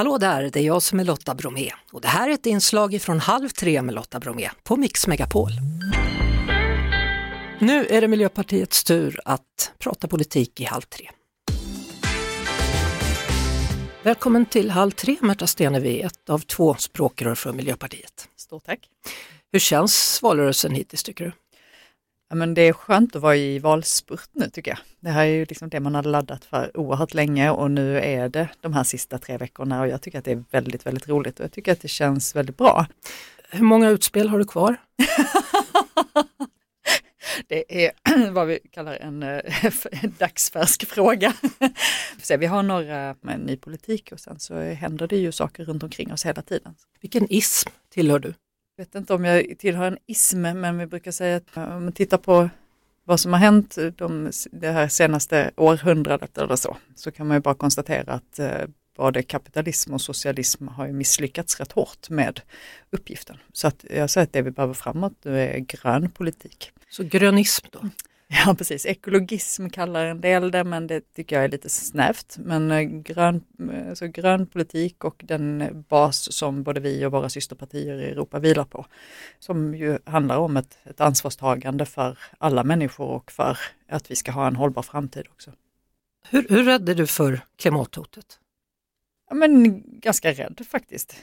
Hallå där, det är jag som är Lotta Bromé och det här är ett inslag från Halv tre med Lotta Bromé på Mix Megapol. Nu är det Miljöpartiets tur att prata politik i Halv tre. Välkommen till Halv tre Märta Stenevi, ett av två språkrör för Miljöpartiet. Stort tack. Hur känns valrörelsen hittills tycker du? Ja, men det är skönt att vara i valspurt nu tycker jag. Det här är ju liksom det man har laddat för oerhört länge och nu är det de här sista tre veckorna och jag tycker att det är väldigt, väldigt roligt och jag tycker att det känns väldigt bra. Hur många utspel har du kvar? det är vad vi kallar en, en eh, dagsfärsk fråga. Så vi har några med ny politik och sen så händer det ju saker runt omkring oss hela tiden. Vilken ism tillhör du? Jag vet inte om jag tillhör en ism, men vi brukar säga att eh, om man tittar på vad som har hänt de, det här senaste århundradet eller så, så kan man ju bara konstatera att eh, både kapitalism och socialism har ju misslyckats rätt hårt med uppgiften. Så att jag säger att det vi behöver framåt nu är grön politik. Så grönism då? Ja precis, ekologism kallar en del det men det tycker jag är lite snävt. Men eh, grön, alltså grön politik och den bas som både vi och våra systerpartier i Europa vilar på. Som ju handlar om ett, ett ansvarstagande för alla människor och för att vi ska ha en hållbar framtid också. Hur, hur rädd är du för klimathotet? Ja, men ganska rädd faktiskt.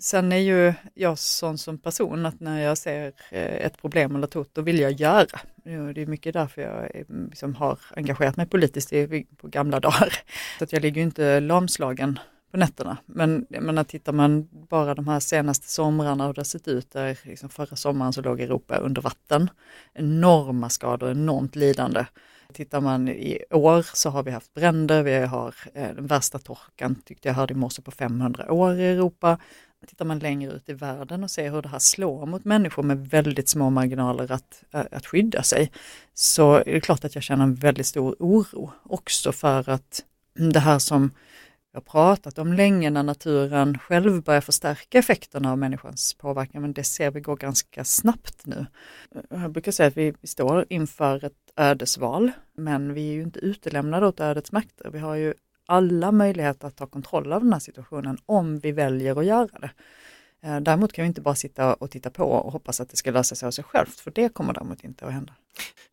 Sen är ju jag sån som person att när jag ser eh, ett problem eller ett hot, då vill jag göra. Det är mycket därför jag eh, liksom har engagerat mig politiskt på gamla dagar. Så att jag ligger inte lamslagen på nätterna. Men menar, tittar man bara de här senaste somrarna hur det har sett ut, där liksom förra sommaren så låg Europa under vatten. Enorma skador, enormt lidande. Tittar man i år så har vi haft bränder, vi har eh, den värsta torkan, tyckte jag hörde i morse, på 500 år i Europa. Tittar man längre ut i världen och ser hur det här slår mot människor med väldigt små marginaler att, eh, att skydda sig, så är det klart att jag känner en väldigt stor oro också för att det här som jag har pratat om länge när naturen själv börjar förstärka effekterna av människans påverkan, men det ser vi gå ganska snabbt nu. Jag brukar säga att vi står inför ett ödesval, men vi är ju inte utelämnade åt ödets makter. Vi har ju alla möjligheter att ta kontroll av den här situationen om vi väljer att göra det. Eh, däremot kan vi inte bara sitta och titta på och hoppas att det ska lösa sig av sig självt, för det kommer däremot inte att hända.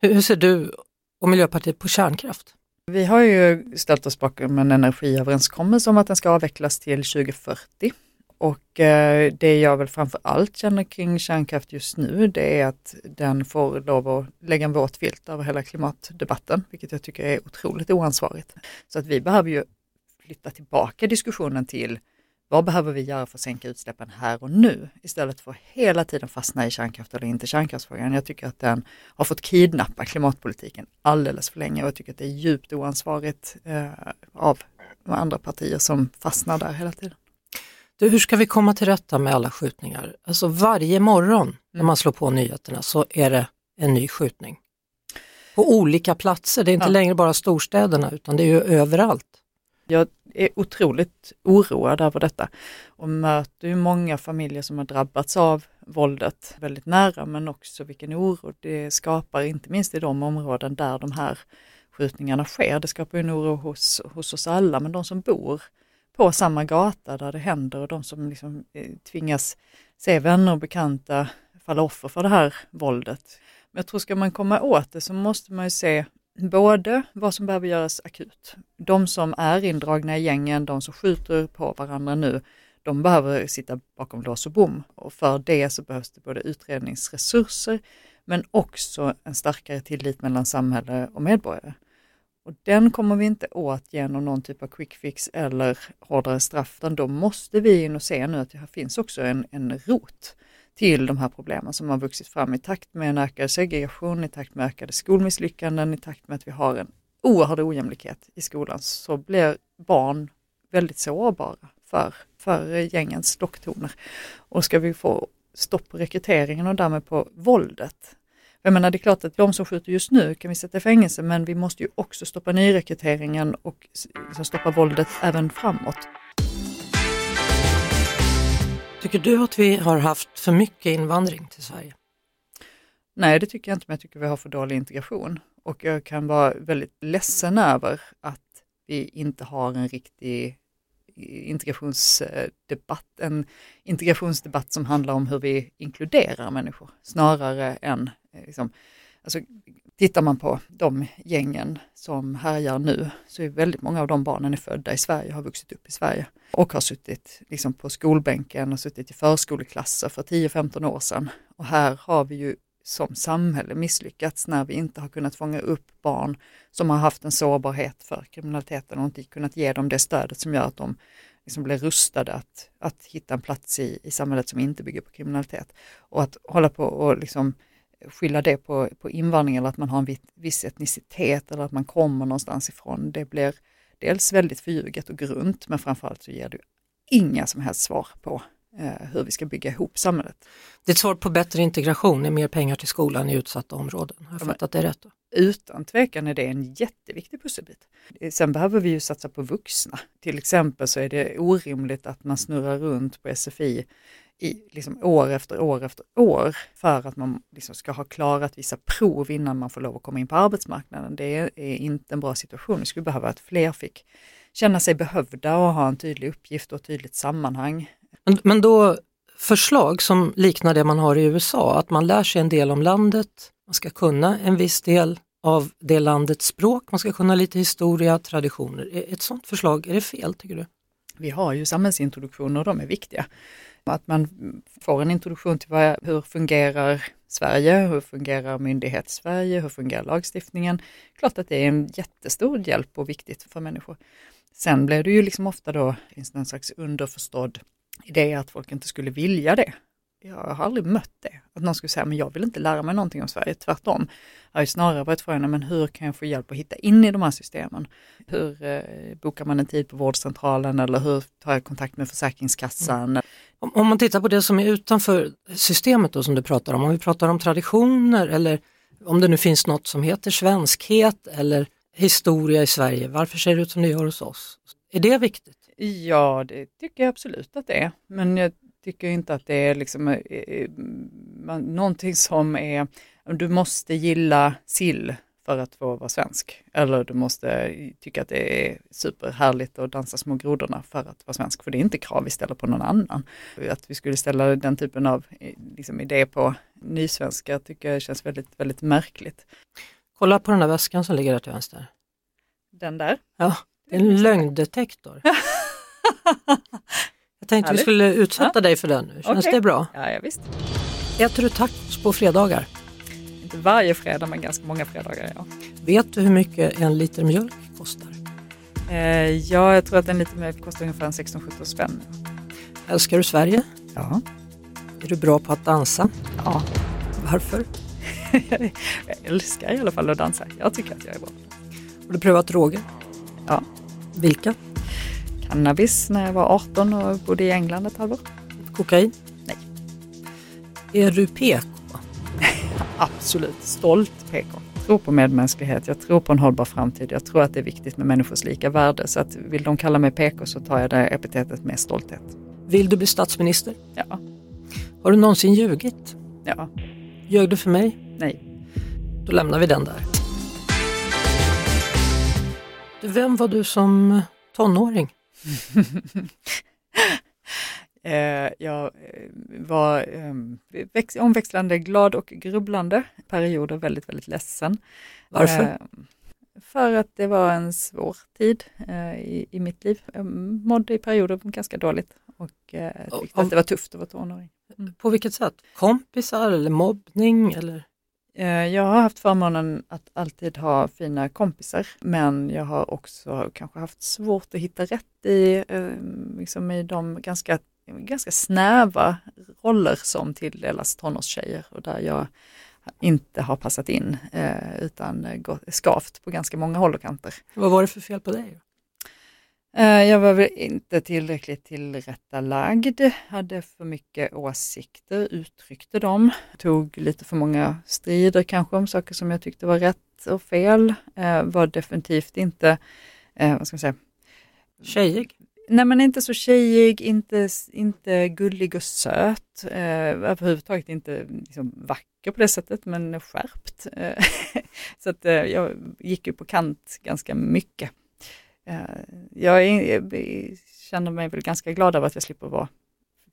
Hur ser du och Miljöpartiet på kärnkraft? Vi har ju ställt oss bakom en energiöverenskommelse om att den ska avvecklas till 2040. Och eh, det jag väl framför allt känner kring kärnkraft just nu, det är att den får lov att lägga en våt filt över hela klimatdebatten, vilket jag tycker är otroligt oansvarigt. Så att vi behöver ju flytta tillbaka diskussionen till vad behöver vi göra för att sänka utsläppen här och nu istället för att hela tiden fastna i kärnkraft eller inte kärnkraftsfrågan. Jag tycker att den har fått kidnappa klimatpolitiken alldeles för länge och jag tycker att det är djupt oansvarigt eh, av andra partier som fastnar där hela tiden. Du, hur ska vi komma till rätta med alla skjutningar? Alltså varje morgon när man slår på nyheterna så är det en ny skjutning. På olika platser, det är inte ja. längre bara storstäderna utan det är ju överallt. Jag är otroligt oroad över detta och möter ju många familjer som har drabbats av våldet väldigt nära men också vilken oro det skapar, inte minst i de områden där de här skjutningarna sker. Det skapar en oro hos, hos oss alla, men de som bor på samma gata där det händer och de som liksom eh, tvingas se vänner och bekanta falla offer för det här våldet. Men jag tror ska man komma åt det så måste man ju se både vad som behöver göras akut. De som är indragna i gängen, de som skjuter på varandra nu, de behöver sitta bakom lås och bom. Och för det så behövs det både utredningsresurser men också en starkare tillit mellan samhälle och medborgare. Och den kommer vi inte åt genom någon typ av quick fix eller hårdare straff, utan då måste vi in och se nu att det här finns också en, en rot till de här problemen som har vuxit fram i takt med en ökad segregation, i takt med ökade skolmisslyckanden, i takt med att vi har en oerhörd ojämlikhet i skolan, så blir barn väldigt sårbara för, för gängens locktoner. Och ska vi få stopp på rekryteringen och därmed på våldet, jag menar, det är klart att de som skjuter just nu kan vi sätta i fängelse, men vi måste ju också stoppa nyrekryteringen och liksom stoppa våldet även framåt. Tycker du att vi har haft för mycket invandring till Sverige? Nej, det tycker jag inte, men jag tycker vi har för dålig integration. Och jag kan vara väldigt ledsen över att vi inte har en riktig integrationsdebatt, en integrationsdebatt som handlar om hur vi inkluderar människor snarare än eh, liksom, alltså, tittar man på de gängen som härjar nu så är väldigt många av de barnen är födda i Sverige, har vuxit upp i Sverige och har suttit liksom på skolbänken och suttit i förskoleklasser för 10-15 år sedan. Och här har vi ju som samhälle misslyckats när vi inte har kunnat fånga upp barn som har haft en sårbarhet för kriminaliteten och inte kunnat ge dem det stödet som gör att de liksom blir rustade att, att hitta en plats i, i samhället som inte bygger på kriminalitet. Och att hålla på och liksom skylla det på, på invandring eller att man har en viss etnicitet eller att man kommer någonstans ifrån, det blir dels väldigt förljuget och grunt men framförallt så ger du inga som helst svar på hur vi ska bygga ihop samhället. Ditt svar på bättre integration är mer pengar till skolan i utsatta områden. Har jag fattat det rätt? Då? Utan tvekan är det en jätteviktig pusselbit. Sen behöver vi ju satsa på vuxna. Till exempel så är det orimligt att man snurrar runt på SFI i liksom år efter år efter år för att man liksom ska ha klarat vissa prov innan man får lov att komma in på arbetsmarknaden. Det är inte en bra situation. Vi skulle behöva att fler fick känna sig behövda och ha en tydlig uppgift och ett tydligt sammanhang. Men, men då förslag som liknar det man har i USA, att man lär sig en del om landet, man ska kunna en viss del av det landets språk, man ska kunna lite historia, traditioner. Ett sådant förslag, är det fel tycker du? Vi har ju samhällsintroduktioner och de är viktiga. Att man får en introduktion till vad, hur fungerar Sverige, hur fungerar myndighets-Sverige, hur fungerar lagstiftningen? Klart att det är en jättestor hjälp och viktigt för människor. Sen blir det ju liksom ofta då, finns det en slags underförstådd idé att folk inte skulle vilja det. Jag har aldrig mött det, att någon skulle säga, men jag vill inte lära mig någonting om Sverige, tvärtom. Jag har ju snarare varit frågan, men hur kan jag få hjälp att hitta in i de här systemen? Hur eh, bokar man en tid på vårdcentralen eller hur tar jag kontakt med Försäkringskassan? Mm. Om, om, man tittar på det som är utanför systemet då som du pratar om, om vi pratar om traditioner eller om det nu finns något som heter svenskhet eller historia i Sverige, varför ser det ut som det gör hos oss? Är det viktigt? Ja, det tycker jag absolut att det är. Men jag tycker inte att det är liksom, eh, eh, någonting som är, du måste gilla sill för att få vara svensk. Eller du måste tycka att det är superhärligt att dansa små grodorna för att vara svensk. För det är inte krav vi ställer på någon annan. Att vi skulle ställa den typen av eh, liksom, idé på nysvenskar tycker jag känns väldigt, väldigt märkligt. Kolla på den där väskan som ligger där till vänster. Den där? Ja, det är en lögndetektor. Jag tänkte Härligt. vi skulle utsätta ja. dig för den nu. Känns okay. det bra? Ja, ja, visst. Äter du tacos på fredagar? Inte varje fredag, men ganska många fredagar, ja. Vet du hur mycket en liter mjölk kostar? Eh, ja, jag tror att en liter mjölk kostar ungefär 16-17 spänn. Älskar du Sverige? Ja. Är du bra på att dansa? Ja. Varför? jag älskar i alla fall att dansa. Jag tycker att jag är bra. Har du prövat droger? Ja. Vilka? Cannabis när jag var 18 och bodde i England ett halvår. Kokain? Nej. Är du PK? Absolut, stolt PK. Jag tror på medmänsklighet, jag tror på en hållbar framtid. Jag tror att det är viktigt med människors lika värde. Så att vill de kalla mig PK så tar jag det epitetet med stolthet. Vill du bli statsminister? Ja. Har du någonsin ljugit? Ja. Ljög du för mig? Nej. Då lämnar vi den där. Vem var du som tonåring? Eh, jag eh, var ehm, omväxlande glad och grubblande, perioder väldigt, väldigt ledsen. Varför? Eh, för att det var en svår tid i, i mitt liv. Jag mådde i perioder ganska dåligt och tyckte att det var tufft att vara tonåring. Mm. På vilket sätt? Kompisar eller mobbning? Eller? Eh, jag har haft förmånen att alltid ha fina kompisar, men jag har också kanske haft svårt att hitta rätt i, ehm, liksom i de ganska, ganska snäva roller som tilldelas tonårstjejer och där jag inte har passat in eh, utan eh, skavt på ganska många håll och kanter. Vad var det för fel på dig? Eh, jag var väl inte tillräckligt tillrättalagd, hade för mycket åsikter, uttryckte dem, tog lite för många strider kanske om saker som jag tyckte var rätt och fel, eh, var definitivt inte, eh, vad ska man säga, Tjejig? Nej men inte så tjejig, inte, inte gullig och söt, eh, överhuvudtaget inte liksom, vacker på det sättet men skärpt. så att jag gick ju på kant ganska mycket. Eh, jag känner mig väl ganska glad över att jag slipper vara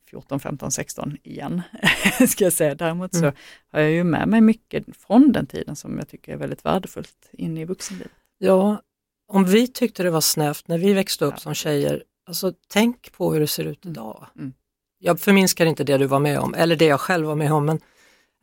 14, 15, 16 igen. ska jag säga. Däremot så mm. har jag ju med mig mycket från den tiden som jag tycker är väldigt värdefullt in i vuxenlivet. Ja, om vi tyckte det var snävt när vi växte upp ja. som tjejer, alltså tänk på hur det ser ut mm. idag. Mm. Jag förminskar inte det du var med om, eller det jag själv var med om, men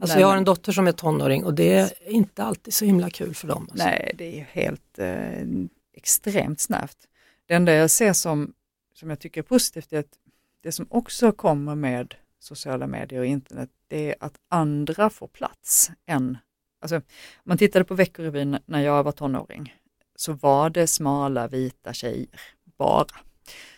alltså jag har en dotter som är tonåring och det är inte alltid så himla kul för dem. Alltså. Nej, det är helt eh, extremt snävt. Det enda jag ser som, som jag tycker är positivt är att det som också kommer med sociala medier och internet, det är att andra får plats än, alltså om man tittade på Veckorevyn när jag var tonåring, så var det smala vita tjejer bara.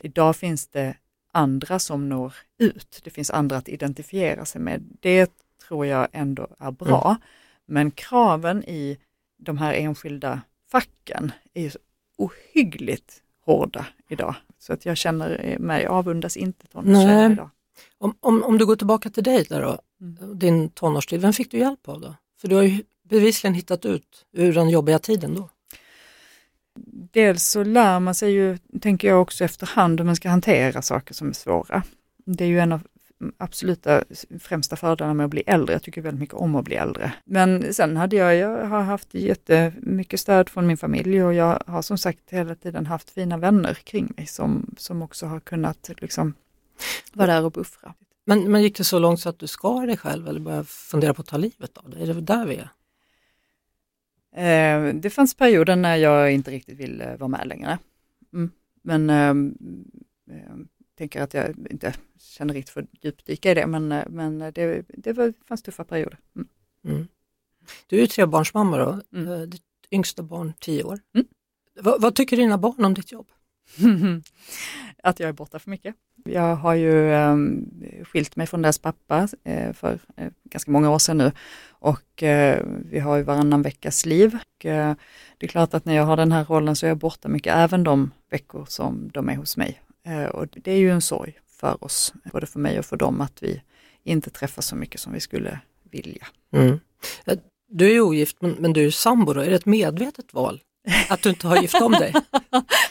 Idag finns det andra som når ut. Det finns andra att identifiera sig med. Det tror jag ändå är bra. Mm. Men kraven i de här enskilda facken är ohyggligt hårda idag. Så att jag känner mig avundas inte tonårstjejer idag. Om, om, om du går tillbaka till dig där då, mm. din tonårstid, vem fick du hjälp av då? För du har ju bevisligen hittat ut ur den jobbiga tiden då. Dels så lär man sig ju, tänker jag också efterhand, hur man ska hantera saker som är svåra. Det är ju en av absoluta främsta fördelarna med att bli äldre. Jag tycker väldigt mycket om att bli äldre. Men sen hade jag, jag har haft jättemycket stöd från min familj och jag har som sagt hela tiden haft fina vänner kring mig som, som också har kunnat liksom vara där och buffra. Men, men gick det så långt så att du skar dig själv eller började fundera på att ta livet av dig? Är det där vi är? Eh, det fanns perioder när jag inte riktigt ville vara med längre. Mm. Men eh, eh, tänker att jag inte känner riktigt för djupdyka i det, men, eh, men det, det var, fanns tuffa perioder. Mm. Mm. Du är ju trebarnsmamma då, mm. Eh, ditt yngsta barn tio år. Mm. Va, vad tycker dina barn om ditt jobb? att jag är borta för mycket. Jag har ju eh, skilt mig från deras pappa eh, för eh, ganska många år sedan nu och eh, vi har ju varannan veckas liv. Och, eh, det är klart att när jag har den här rollen så är jag borta mycket, även de veckor som de är hos mig. Eh, och det är ju en sorg för oss, både för mig och för dem, att vi inte träffas så mycket som vi skulle vilja. Mm. Du är ogift men, men du är sambo då, är det ett medvetet val? Att du inte har gift om dig?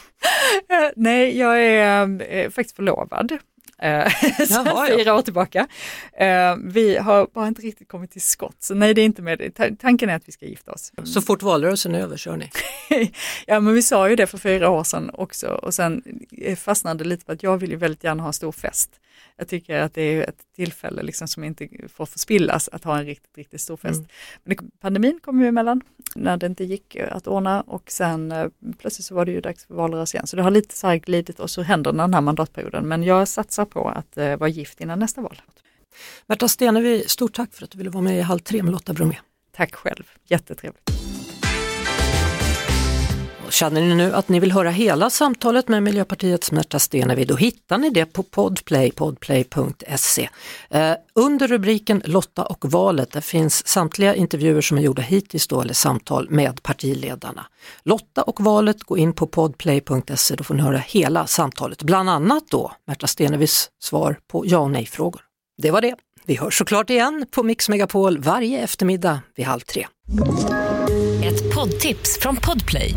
Nej, jag är eh, faktiskt förlovad. Eh, Jaha, fyra år tillbaka. Eh, vi har bara inte riktigt kommit till skott, så nej det är inte med Tanken är att vi ska gifta oss. Så fort valrörelsen är över kör ni? ja men vi sa ju det för fyra år sedan också och sen fastnade lite på att jag vill ju väldigt gärna ha en stor fest. Jag tycker att det är ett tillfälle liksom som inte får förspillas att ha en riktigt, riktigt stor fest. Mm. Men pandemin kom ju emellan när det inte gick att ordna och sen eh, plötsligt så var det ju dags för valrörelse igen. Så det har lite så här glidit oss ur händerna den här mandatperioden. Men jag satsar på att eh, vara gift innan nästa val. Märta Stenevi, stort tack för att du ville vara med i Halv tre med Lotta Bromé. Tack själv, jättetrevligt. Känner ni nu att ni vill höra hela samtalet med Miljöpartiets Märta Stenevi, då hittar ni det på podplay, podplay.se. Eh, under rubriken Lotta och valet, där finns samtliga intervjuer som är gjorda hittills då, eller samtal med partiledarna. Lotta och valet, gå in på podplay.se, då får ni höra hela samtalet, bland annat då Märta Stenevis svar på ja och nej-frågor. Det var det. Vi hörs såklart igen på Mix Megapol varje eftermiddag vid halv tre. Ett poddtips från Podplay.